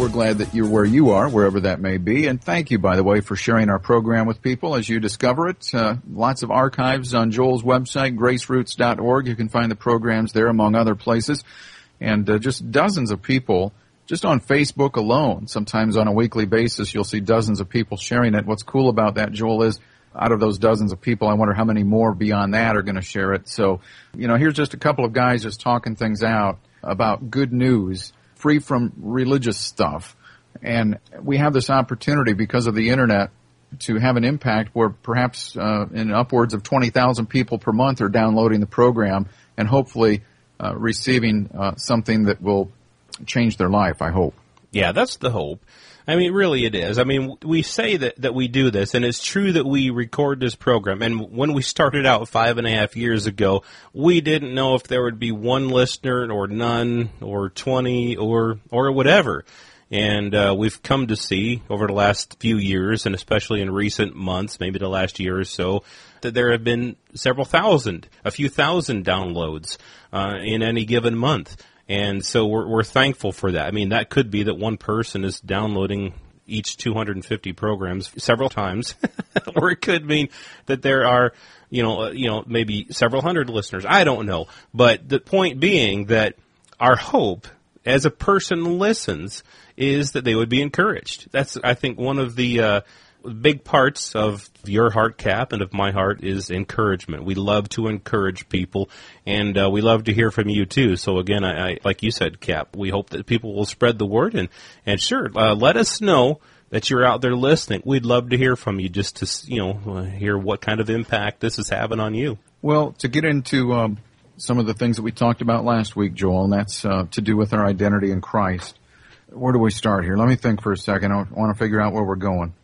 We're glad that you're where you are, wherever that may be. And thank you, by the way, for sharing our program with people as you discover it. Uh, lots of archives on Joel's website, graceroots.org. You can find the programs there, among other places. And uh, just dozens of people, just on Facebook alone, sometimes on a weekly basis, you'll see dozens of people sharing it. What's cool about that, Joel, is out of those dozens of people, I wonder how many more beyond that are going to share it. So, you know, here's just a couple of guys just talking things out about good news free from religious stuff. And we have this opportunity because of the internet to have an impact where perhaps uh, in upwards of 20,000 people per month are downloading the program and hopefully uh, receiving uh, something that will change their life, I hope. Yeah, that's the hope. I mean, really it is. I mean, we say that, that we do this, and it's true that we record this program. And when we started out five and a half years ago, we didn't know if there would be one listener or none or 20 or, or whatever. And uh, we've come to see over the last few years, and especially in recent months, maybe the last year or so, that there have been several thousand, a few thousand downloads uh, in any given month. And so we're, we're thankful for that. I mean, that could be that one person is downloading each 250 programs several times, or it could mean that there are, you know, uh, you know, maybe several hundred listeners. I don't know, but the point being that our hope as a person listens is that they would be encouraged. That's, I think, one of the uh, big parts of your heart cap and of my heart is encouragement. We love to encourage people, and uh, we love to hear from you too. So again, I, I, like you said, Cap, we hope that people will spread the word and and sure, uh, let us know that you're out there listening. We'd love to hear from you, just to you know uh, hear what kind of impact this is having on you. Well, to get into um, some of the things that we talked about last week, Joel, and that's uh, to do with our identity in Christ. Where do we start here? Let me think for a second. I want to figure out where we're going.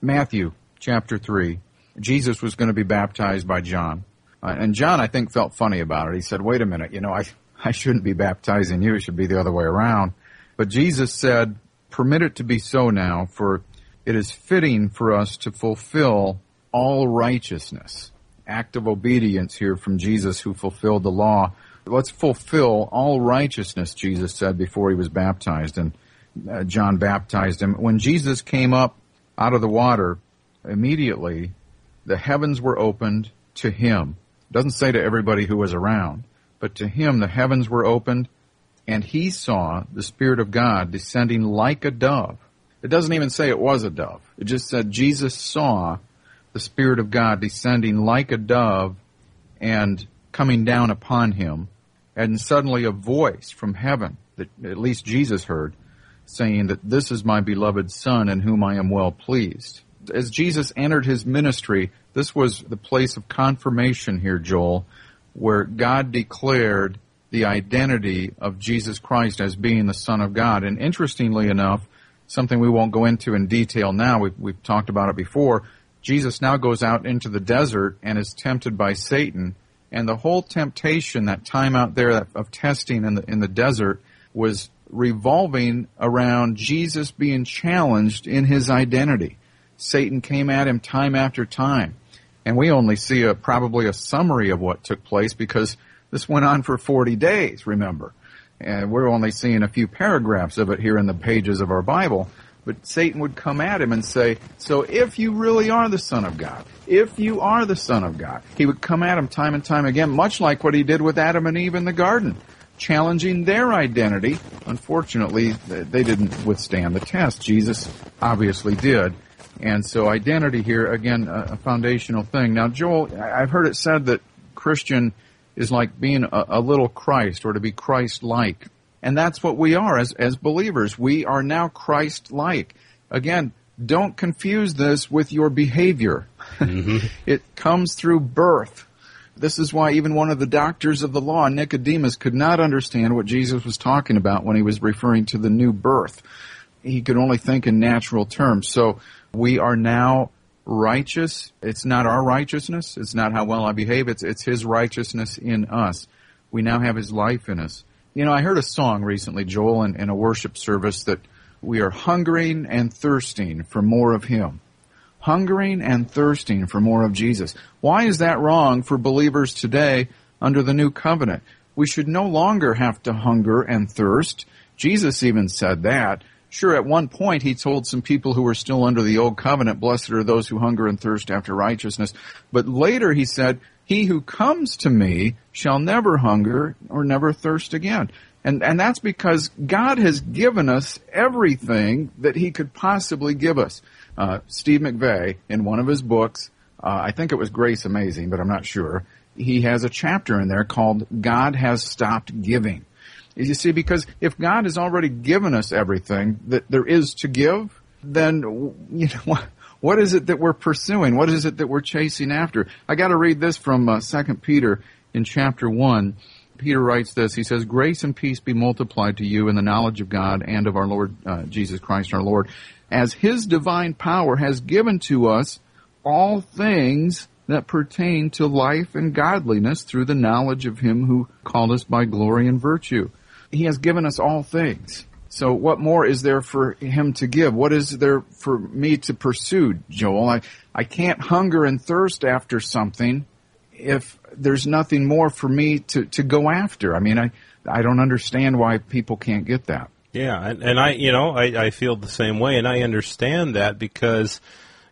Matthew chapter 3, Jesus was going to be baptized by John. Uh, and John, I think, felt funny about it. He said, wait a minute, you know, I, I shouldn't be baptizing you. It should be the other way around. But Jesus said, permit it to be so now, for it is fitting for us to fulfill all righteousness. Act of obedience here from Jesus who fulfilled the law. Let's fulfill all righteousness, Jesus said before he was baptized. And uh, John baptized him. When Jesus came up out of the water, immediately the heavens were opened to him. It doesn't say to everybody who was around, but to him the heavens were opened and he saw the Spirit of God descending like a dove. It doesn't even say it was a dove. It just said Jesus saw the Spirit of God descending like a dove and coming down upon him. And suddenly a voice from heaven that at least Jesus heard saying that this is my beloved son in whom I am well pleased. As Jesus entered his ministry, this was the place of confirmation here, Joel, where God declared the identity of Jesus Christ as being the Son of God. And interestingly enough, something we won't go into in detail now, we've, we've talked about it before, Jesus now goes out into the desert and is tempted by Satan. And the whole temptation, that time out there of testing in the, in the desert, was revolving around Jesus being challenged in his identity. Satan came at him time after time. And we only see a, probably a summary of what took place because this went on for 40 days, remember. And we're only seeing a few paragraphs of it here in the pages of our Bible. But Satan would come at him and say, so if you really are the Son of God, if you are the Son of God, he would come at him time and time again, much like what he did with Adam and Eve in the garden challenging their identity. Unfortunately, they didn't withstand the test. Jesus obviously did. And so identity here, again, a foundational thing. Now, Joel, I've heard it said that Christian is like being a, a little Christ or to be Christ-like. And that's what we are as, as believers. We are now Christ-like. Again, don't confuse this with your behavior. Mm-hmm. it comes through birth. This is why even one of the doctors of the law, Nicodemus, could not understand what Jesus was talking about when he was referring to the new birth. he could only think in natural terms. So we are now righteous. It's not our righteousness. It's not how well I behave. It's, it's his righteousness in us. We now have his life in us. You know, I heard a song recently, Joel, in, in a worship service that we are hungering and thirsting for more of him. Hungering and thirsting for more of Jesus. Why is that wrong for believers today under the new covenant? We should no longer have to hunger and thirst. Jesus even said that. Sure, at one point he told some people who were still under the old covenant, blessed are those who hunger and thirst after righteousness. But later he said, he who comes to me shall never hunger or never thirst again. And, and that's because God has given us everything that he could possibly give us. Uh, Steve McVey, in one of his books, uh, I think it was Grace Amazing, but I'm not sure, he has a chapter in there called God Has Stopped Giving. You see, because if God has already given us everything that there is to give, then, you know, what is it that we're pursuing? What is it that we're chasing after? I gotta read this from uh, 2 Peter in chapter 1. Peter writes this. He says, Grace and peace be multiplied to you in the knowledge of God and of our Lord uh, Jesus Christ our Lord, as His divine power has given to us all things that pertain to life and godliness through the knowledge of Him who called us by glory and virtue. He has given us all things. So what more is there for him to give? What is there for me to pursue, Joel? I, I can't hunger and thirst after something if there's nothing more for me to, to go after. I mean, I, I don't understand why people can't get that. Yeah, and, and I, you know, I, I feel the same way, and I understand that because,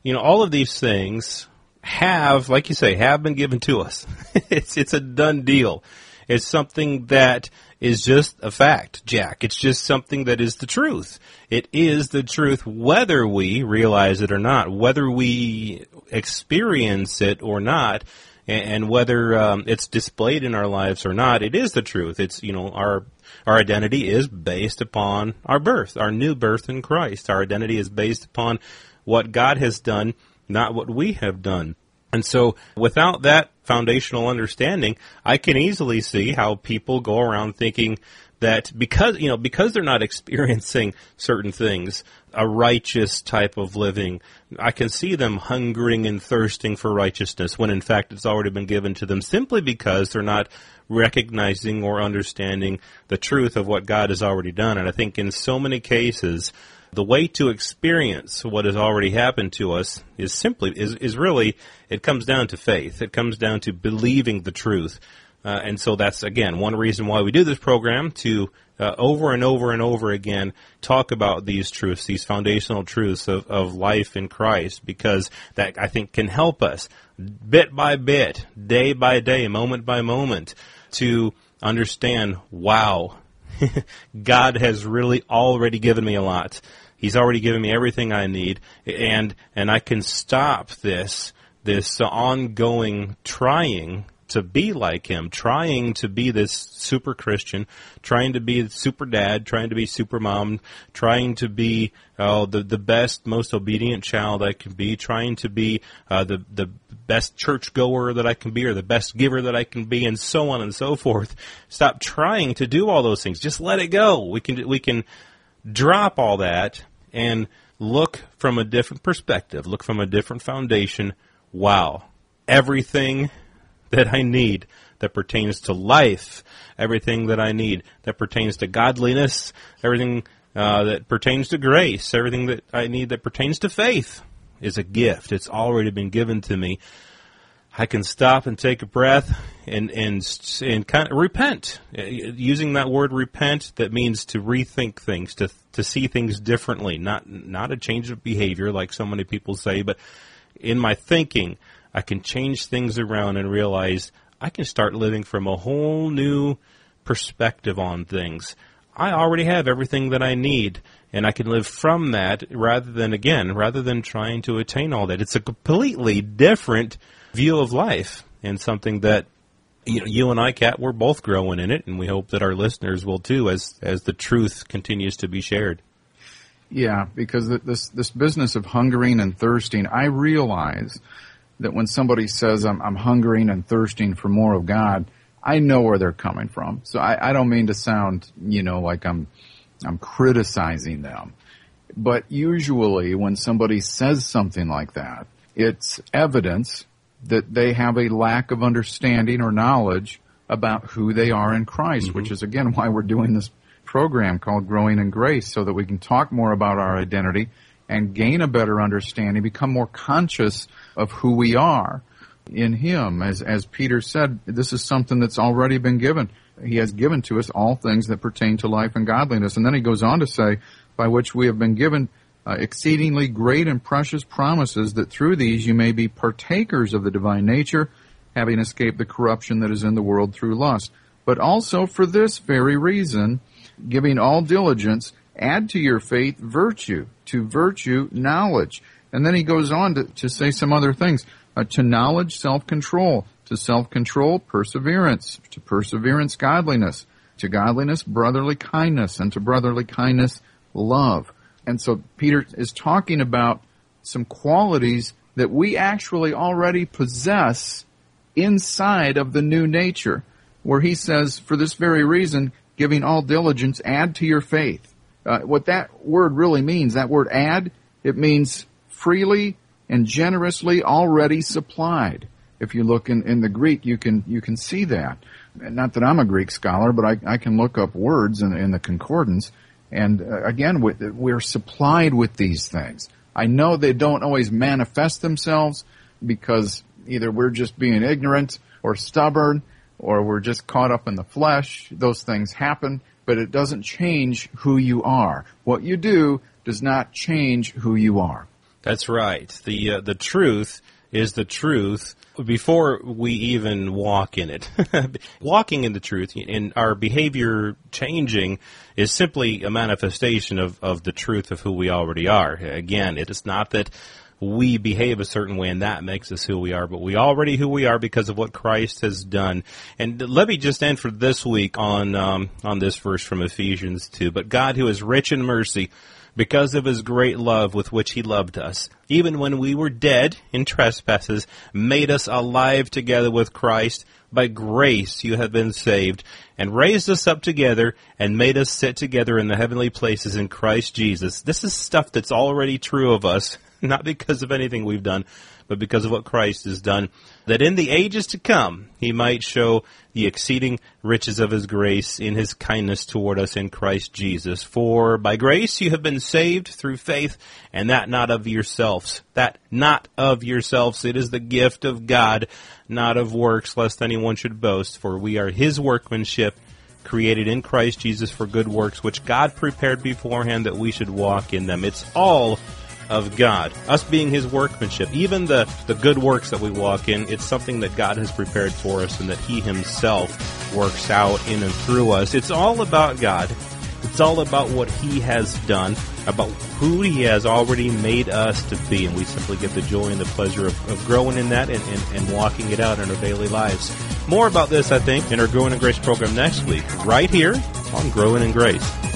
you know, all of these things have, like you say, have been given to us. it's it's a done deal. It's something that is just a fact, Jack. It's just something that is the truth. It is the truth whether we realize it or not, whether we experience it or not, and, whether um, it's displayed in our lives or not. It is the truth. It's you know our our identity is based upon our birth, our new birth in Christ. Our identity is based upon what God has done, not what we have done. And so, without that foundational understanding, I can easily see how people go around thinking that because you know because they're not experiencing certain things, a righteous type of living, I can see them hungering and thirsting for righteousness when in fact it's already been given to them simply because they're not recognizing or understanding the truth of what God has already done. And I think in so many cases the way to experience what has already happened to us is simply is, is really it comes down to faith. It comes down to believing the truth. Uh, and so that's again one reason why we do this program to uh, over and over and over again talk about these truths, these foundational truths of, of life in Christ, because that I think can help us bit by bit, day by day, moment by moment, to understand. Wow, God has really already given me a lot. He's already given me everything I need, and and I can stop this this ongoing trying to be like him, trying to be this super Christian, trying to be super dad, trying to be super mom, trying to be oh, the the best, most obedient child I can be, trying to be uh, the the best church goer that I can be, or the best giver that I can be, and so on and so forth. Stop trying to do all those things. Just let it go. We can we can drop all that and look from a different perspective. Look from a different foundation. Wow, everything that I need that pertains to life, everything that I need that pertains to godliness, everything uh, that pertains to grace, everything that I need that pertains to faith is a gift. It's already been given to me. I can stop and take a breath and and and kind of repent. Using that word repent, that means to rethink things, to to see things differently. Not not a change of behavior like so many people say, but in my thinking, I can change things around and realize I can start living from a whole new perspective on things. I already have everything that I need, and I can live from that rather than, again, rather than trying to attain all that. It's a completely different view of life and something that you know, you and I, Kat, we're both growing in it, and we hope that our listeners will too, as as the truth continues to be shared. Yeah, because this this business of hungering and thirsting, I realize that when somebody says I'm, I'm hungering and thirsting for more of God, I know where they're coming from. So I, I don't mean to sound, you know, like I'm, I'm criticizing them. But usually when somebody says something like that, it's evidence that they have a lack of understanding or knowledge about who they are in Christ, mm-hmm. which is again why we're doing this program called Growing in Grace so that we can talk more about our identity and gain a better understanding, become more conscious of who we are in Him. As, as Peter said, this is something that's already been given. He has given to us all things that pertain to life and godliness. And then he goes on to say, by which we have been given uh, exceedingly great and precious promises that through these you may be partakers of the divine nature, having escaped the corruption that is in the world through lust. But also for this very reason, giving all diligence, add to your faith virtue, to virtue knowledge. And then he goes on to, to say some other things. Uh, to knowledge, self-control. To self-control, perseverance. To perseverance, godliness. To godliness, brotherly kindness. And to brotherly kindness, love. And so Peter is talking about some qualities that we actually already possess inside of the new nature, where he says, for this very reason, giving all diligence, add to your faith. Uh, what that word really means, that word add, it means freely and generously already supplied. If you look in, in the Greek, you can, you can see that. Not that I'm a Greek scholar, but I, I can look up words in, in the concordance and uh, again, we're supplied with these things. I know they don't always manifest themselves because either we're just being ignorant or stubborn or we're just caught up in the flesh. Those things happen, but it doesn't change who you are. What you do does not change who you are. That's right. The uh, the truth is the truth before we even walk in it. Walking in the truth and our behavior changing is simply a manifestation of, of the truth of who we already are. Again, it is not that we behave a certain way and that makes us who we are, but we already who we are because of what Christ has done. And let me just end for this week on um, on this verse from Ephesians 2. But God who is rich in mercy because of his great love with which he loved us, even when we were dead in trespasses, made us alive together with Christ. By grace you have been saved, and raised us up together, and made us sit together in the heavenly places in Christ Jesus. This is stuff that's already true of us, not because of anything we've done, but because of what Christ has done, that in the ages to come he might show the exceeding riches of his grace in his kindness toward us in Christ Jesus. For by grace you have been saved through faith, and that not of yourselves. That not of yourselves. It is the gift of God, not of works, lest anyone should boast. For we are his workmanship, created in Christ Jesus for good works, which God prepared beforehand that we should walk in them. It's all of God. Us being His workmanship. Even the, the good works that we walk in, it's something that God has prepared for us and that He Himself works out in and through us. It's all about God. It's all about what He has done, about who He has already made us to be, and we simply get the joy and the pleasure of, of growing in that and, and, and walking it out in our daily lives. More about this, I think, in our Growing in Grace program next week, right here on Growing in Grace.